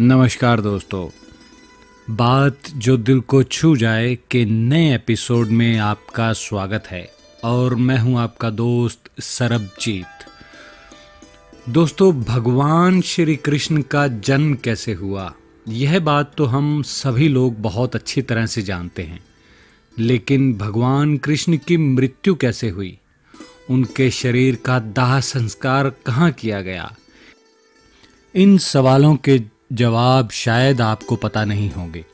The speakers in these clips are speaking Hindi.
नमस्कार दोस्तों। बात जो दिल को छू जाए के नए एपिसोड में आपका स्वागत है और मैं हूँ आपका दोस्त सरबजीत। दोस्तों, भगवान श्री कृष्ण का जन्म कैसे हुआ? यह बात तो हम सभी लोग बहुत अच्छी तरह से जानते हैं। लेकिन भगवान कृष्ण की मृत्यु कैसे हुई? उनके शरीर का दाह संस्कार कहाँ किया गया? इन सवालों के जवाब शायद आपको पता नहीं होंगे।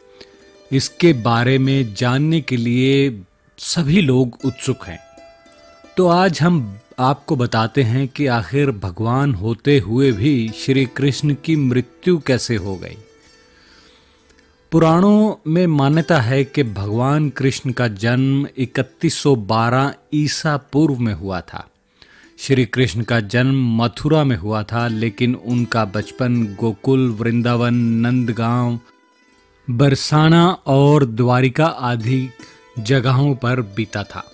इसके बारे में जानने के लिए सभी लोग उत्सुक हैं। तो आज हम आपको बताते हैं कि आखिर भगवान होते हुए भी श्री कृष्ण की मृत्यु कैसे हो गई। पुराणों में मान्यता है कि भगवान कृष्ण का जन्म 3112 ईसा पूर्व में हुआ था। श्री कृष्ण का जन्म मथुरा में हुआ था, लेकिन उनका बचपन गोकुल, वृंदावन, नंदगांव, बरसाना और द्वारिका आदि जगहों पर बीता था।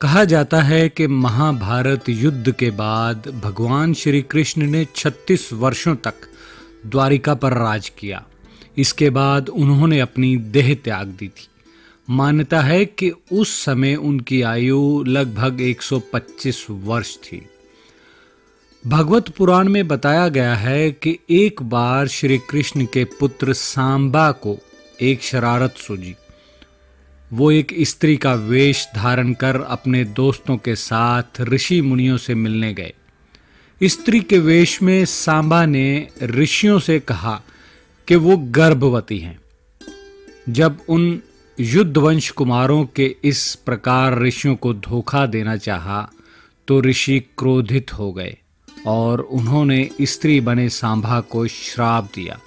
कहा जाता है कि महाभारत युद्ध के बाद भगवान श्री कृष्ण ने 36 वर्षों तक द्वारिका पर राज किया। इसके बाद उन्होंने अपनी देह त्याग दी थी। मान्यता है कि उस समय उनकी आयु लगभग 125 वर्ष थी। भगवत पुराण में बताया गया है कि एक बार श्री कृष्ण के पुत्र सांबा को एक शरारत सूझी। वो एक स्त्री का वेश धारण कर अपने दोस्तों के साथ ऋषि मुनियों से मिलने गए। स्त्री के वेश में सांबा ने ऋषियों से कहा कि वो गर्भवती हैं। जब उन युद्धवंश कुमारों के इस प्रकार ऋषियों को धोखा देना चाहा तो ऋषि क्रोधित हो गए और उन्होंने स्त्री बने सांभा को श्राप दिया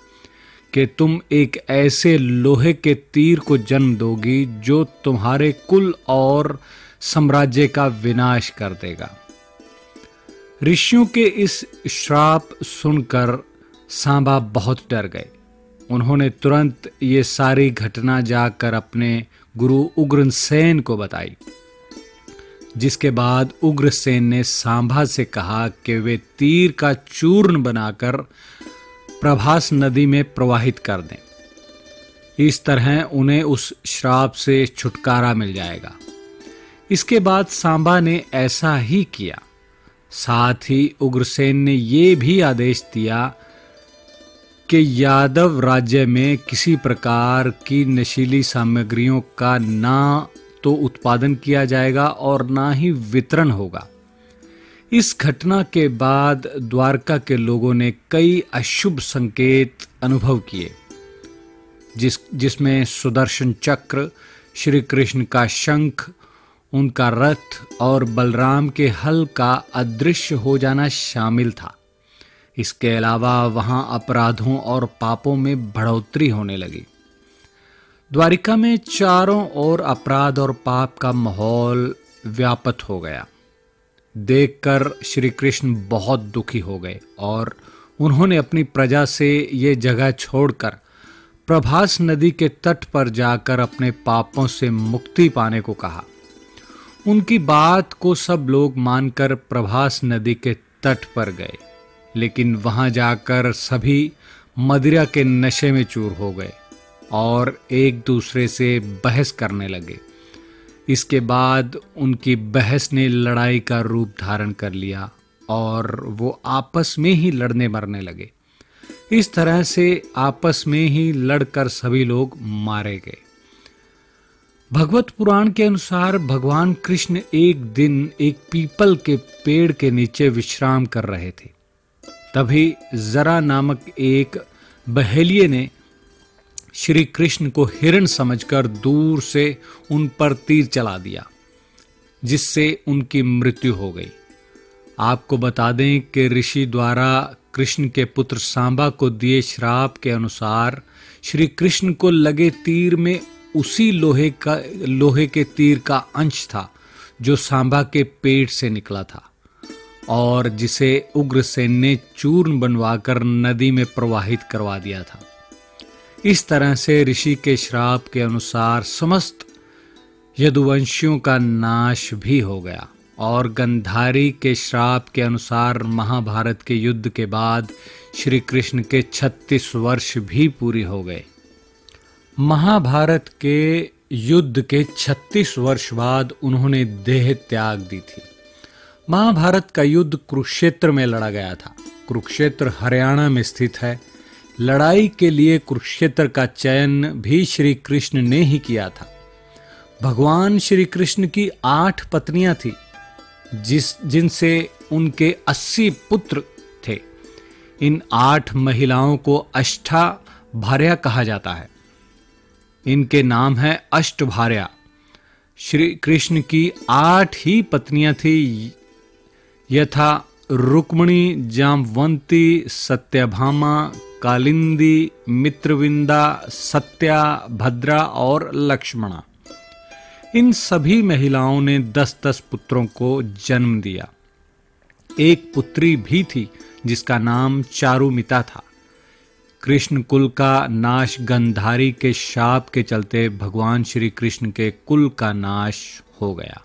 कि तुम एक ऐसे लोहे के तीर को जन्म दोगी जो तुम्हारे कुल और साम्राज्य का विनाश कर देगा। ऋषियों के इस श्राप सुनकर सांबा बहुत डर गए। उन्होंने तुरंत ये सारी घटना जाकर अपने गुरु उग्रसेन को बताई, जिसके बाद उग्रसेन ने सांभा से कहा कि वे तीर का चूर्ण बनाकर प्रभास नदी में प्रवाहित कर दें। इस तरह उन्हें उस श्राप से छुटकारा मिल जाएगा। इसके बाद सांबा ने ऐसा ही किया। साथ ही उग्रसेन ने यह भी आदेश दिया कि यादव राज्य में किसी प्रकार की नशीली सामग्रियों का ना तो उत्पादन किया जाएगा और ना ही वितरण होगा। इस घटना के बाद द्वारका के लोगों ने कई अशुभ संकेत अनुभव किए, जिस, जिसमें सुदर्शन चक्र, श्री कृष्ण का शंख, उनका रथ और बलराम के हल का अदृश्य हो जाना शामिल था। इसके अलावा वहाँ अपराधों और पापों में बढ़ोतरी होने लगी। द्वारिका में चारों ओर अपराध और पाप का माहौल व्यापत हो गया। देखकर श्री कृष्ण बहुत दुखी हो गए और उन्होंने अपनी प्रजा से ये जगह छोड़कर प्रभास नदी के तट पर जाकर अपने पापों से मुक्ति पाने को कहा। उनकी बात को सब लोग मानकर प्रभास नदी के तट पर गए। लेकिन वहाँ जाकर सभी मदिरा के नशे में चूर हो गए और एक दूसरे से बहस करने लगे। इसके बाद उनकी बहस ने लड़ाई का रूप धारण कर लिया और वो आपस में ही लड़ने मरने लगे। इस तरह से आपस में ही लड़कर सभी लोग मारे गए। भगवत पुराण के अनुसार भगवान कृष्ण एक दिन एक पीपल के पेड़ के नीचे विश्राम कर रहे थे। तभी जरा नामक एक बहेलिए ने श्री कृष्ण को हिरण समझकर दूर से उन पर तीर चला दिया, जिससे उनकी मृत्यु हो गई। आपको बता दें कि ऋषि द्वारा कृष्ण के पुत्र सांबा को दिए श्राप के अनुसार श्री कृष्ण को लगे तीर में उसी लोहे का, लोहे के तीर का अंश था, जो सांबा के पेट से निकला था। और जिसे उग्रसेन ने चूर्ण बनवाकर नदी में प्रवाहित करवा दिया था। इस तरह से ऋषि के श्राप के अनुसार समस्त यदुवंशियों का नाश भी हो गया और गंधारी के श्राप के अनुसार महाभारत के युद्ध के बाद श्री कृष्ण के 36 वर्ष भी पूरी हो गए। महाभारत के युद्ध के 36 वर्ष बाद उन्होंने देह त्याग दी थी। महाभारत का युद्ध कुरुक्षेत्र में लड़ा गया था। कुरुक्षेत्र हरियाणा में स्थित है। लड़ाई के लिए कुरुक्षेत्र का चयन भी श्री कृष्ण ने ही किया था। भगवान श्री कृष्ण की आठ पत्नियाँ थी, जिस, जिनसे उनके अस्सी पुत्र थे। इन आठ महिलाओं को अष्टा भार्या कहा जाता है। इनके नाम है अष्टभार्या। श्री कृष्ण की आठ ही पत्नियाँ थी यथा रुक्मणी जामवंती सत्यभामा कालिंदी मित्रविंदा सत्या, भद्रा और लक्ष्मणा। इन सभी महिलाओं ने दस दस पुत्रों को जन्म दिया। एक पुत्री भी थी, जिसका नाम चारुमिता था। कृष्ण कुल का नाश गंधारी के शाप के चलते भगवान श्री कृष्ण के कुल का नाश हो गया।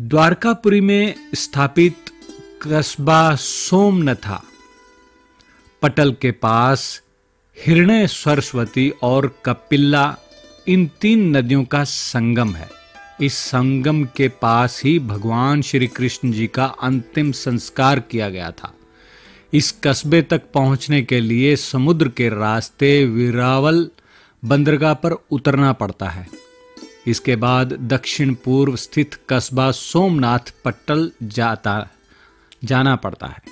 द्वारकापुरी में स्थापित कस्बा सोमनथा, पटल के पास हिरण्य सरस्वती और कपिल्ला इन तीन नदियों का संगम है। इस संगम के पास ही भगवान श्री कृष्ण जी का अंतिम संस्कार किया गया था। इस कस्बे तक पहुँचने के लिए समुद्र के रास्ते विरावल बंदरगाह पर उतरना पड़ता है। इसके बाद दक्षिण पूर्व स्थित कस्बा सोमनाथ पट्टल जाता, जाना पड़ता है।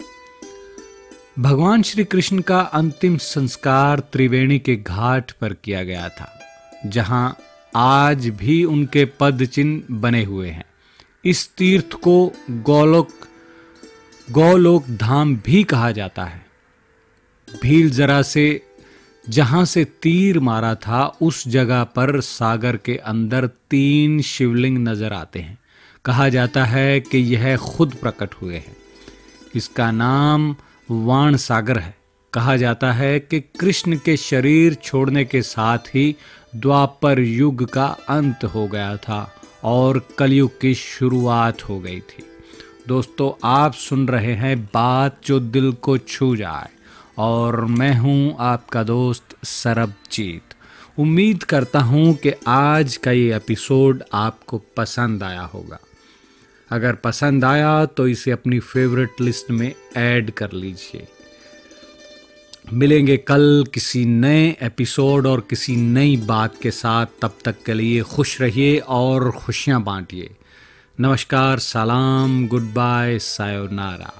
भगवान श्री कृष्ण का अंतिम संस्कार त्रिवेणी के घाट पर किया गया था, जहाँ आज भी उनके पद चिन्ह बने हुए हैं। इस तीर्थ को गौलोक गौलोक धाम भी कहा जाता है। भील जरा से जहाँ से तीर मारा था, उस जगह पर सागर के अंदर तीन शिवलिंग नज़र आते हैं। कहा जाता है कि यह खुद प्रकट हुए हैं। इसका नाम वाण सागर है। कहा जाता है कि कृष्ण के शरीर छोड़ने के साथ ही द्वापर युग का अंत हो गया था और कलयुग की शुरुआत हो गई थी। दोस्तों, आप सुन रहे हैं बात जो दिल को छू जाए। और मैं हूँ आपका दोस्त सरबजीत। उम्मीद करता हूँ कि आज का ये एपिसोड आपको पसंद आया होगा। अगर पसंद आया तो इसे अपनी फेवरेट लिस्ट में ऐड कर लीजिए। मिलेंगे कल किसी नए एपिसोड और किसी नई बात के साथ। तब तक के लिए खुश रहिए और खुशियाँ बांटिए। नमस्कार, सलाम गुड बाय सायोनारा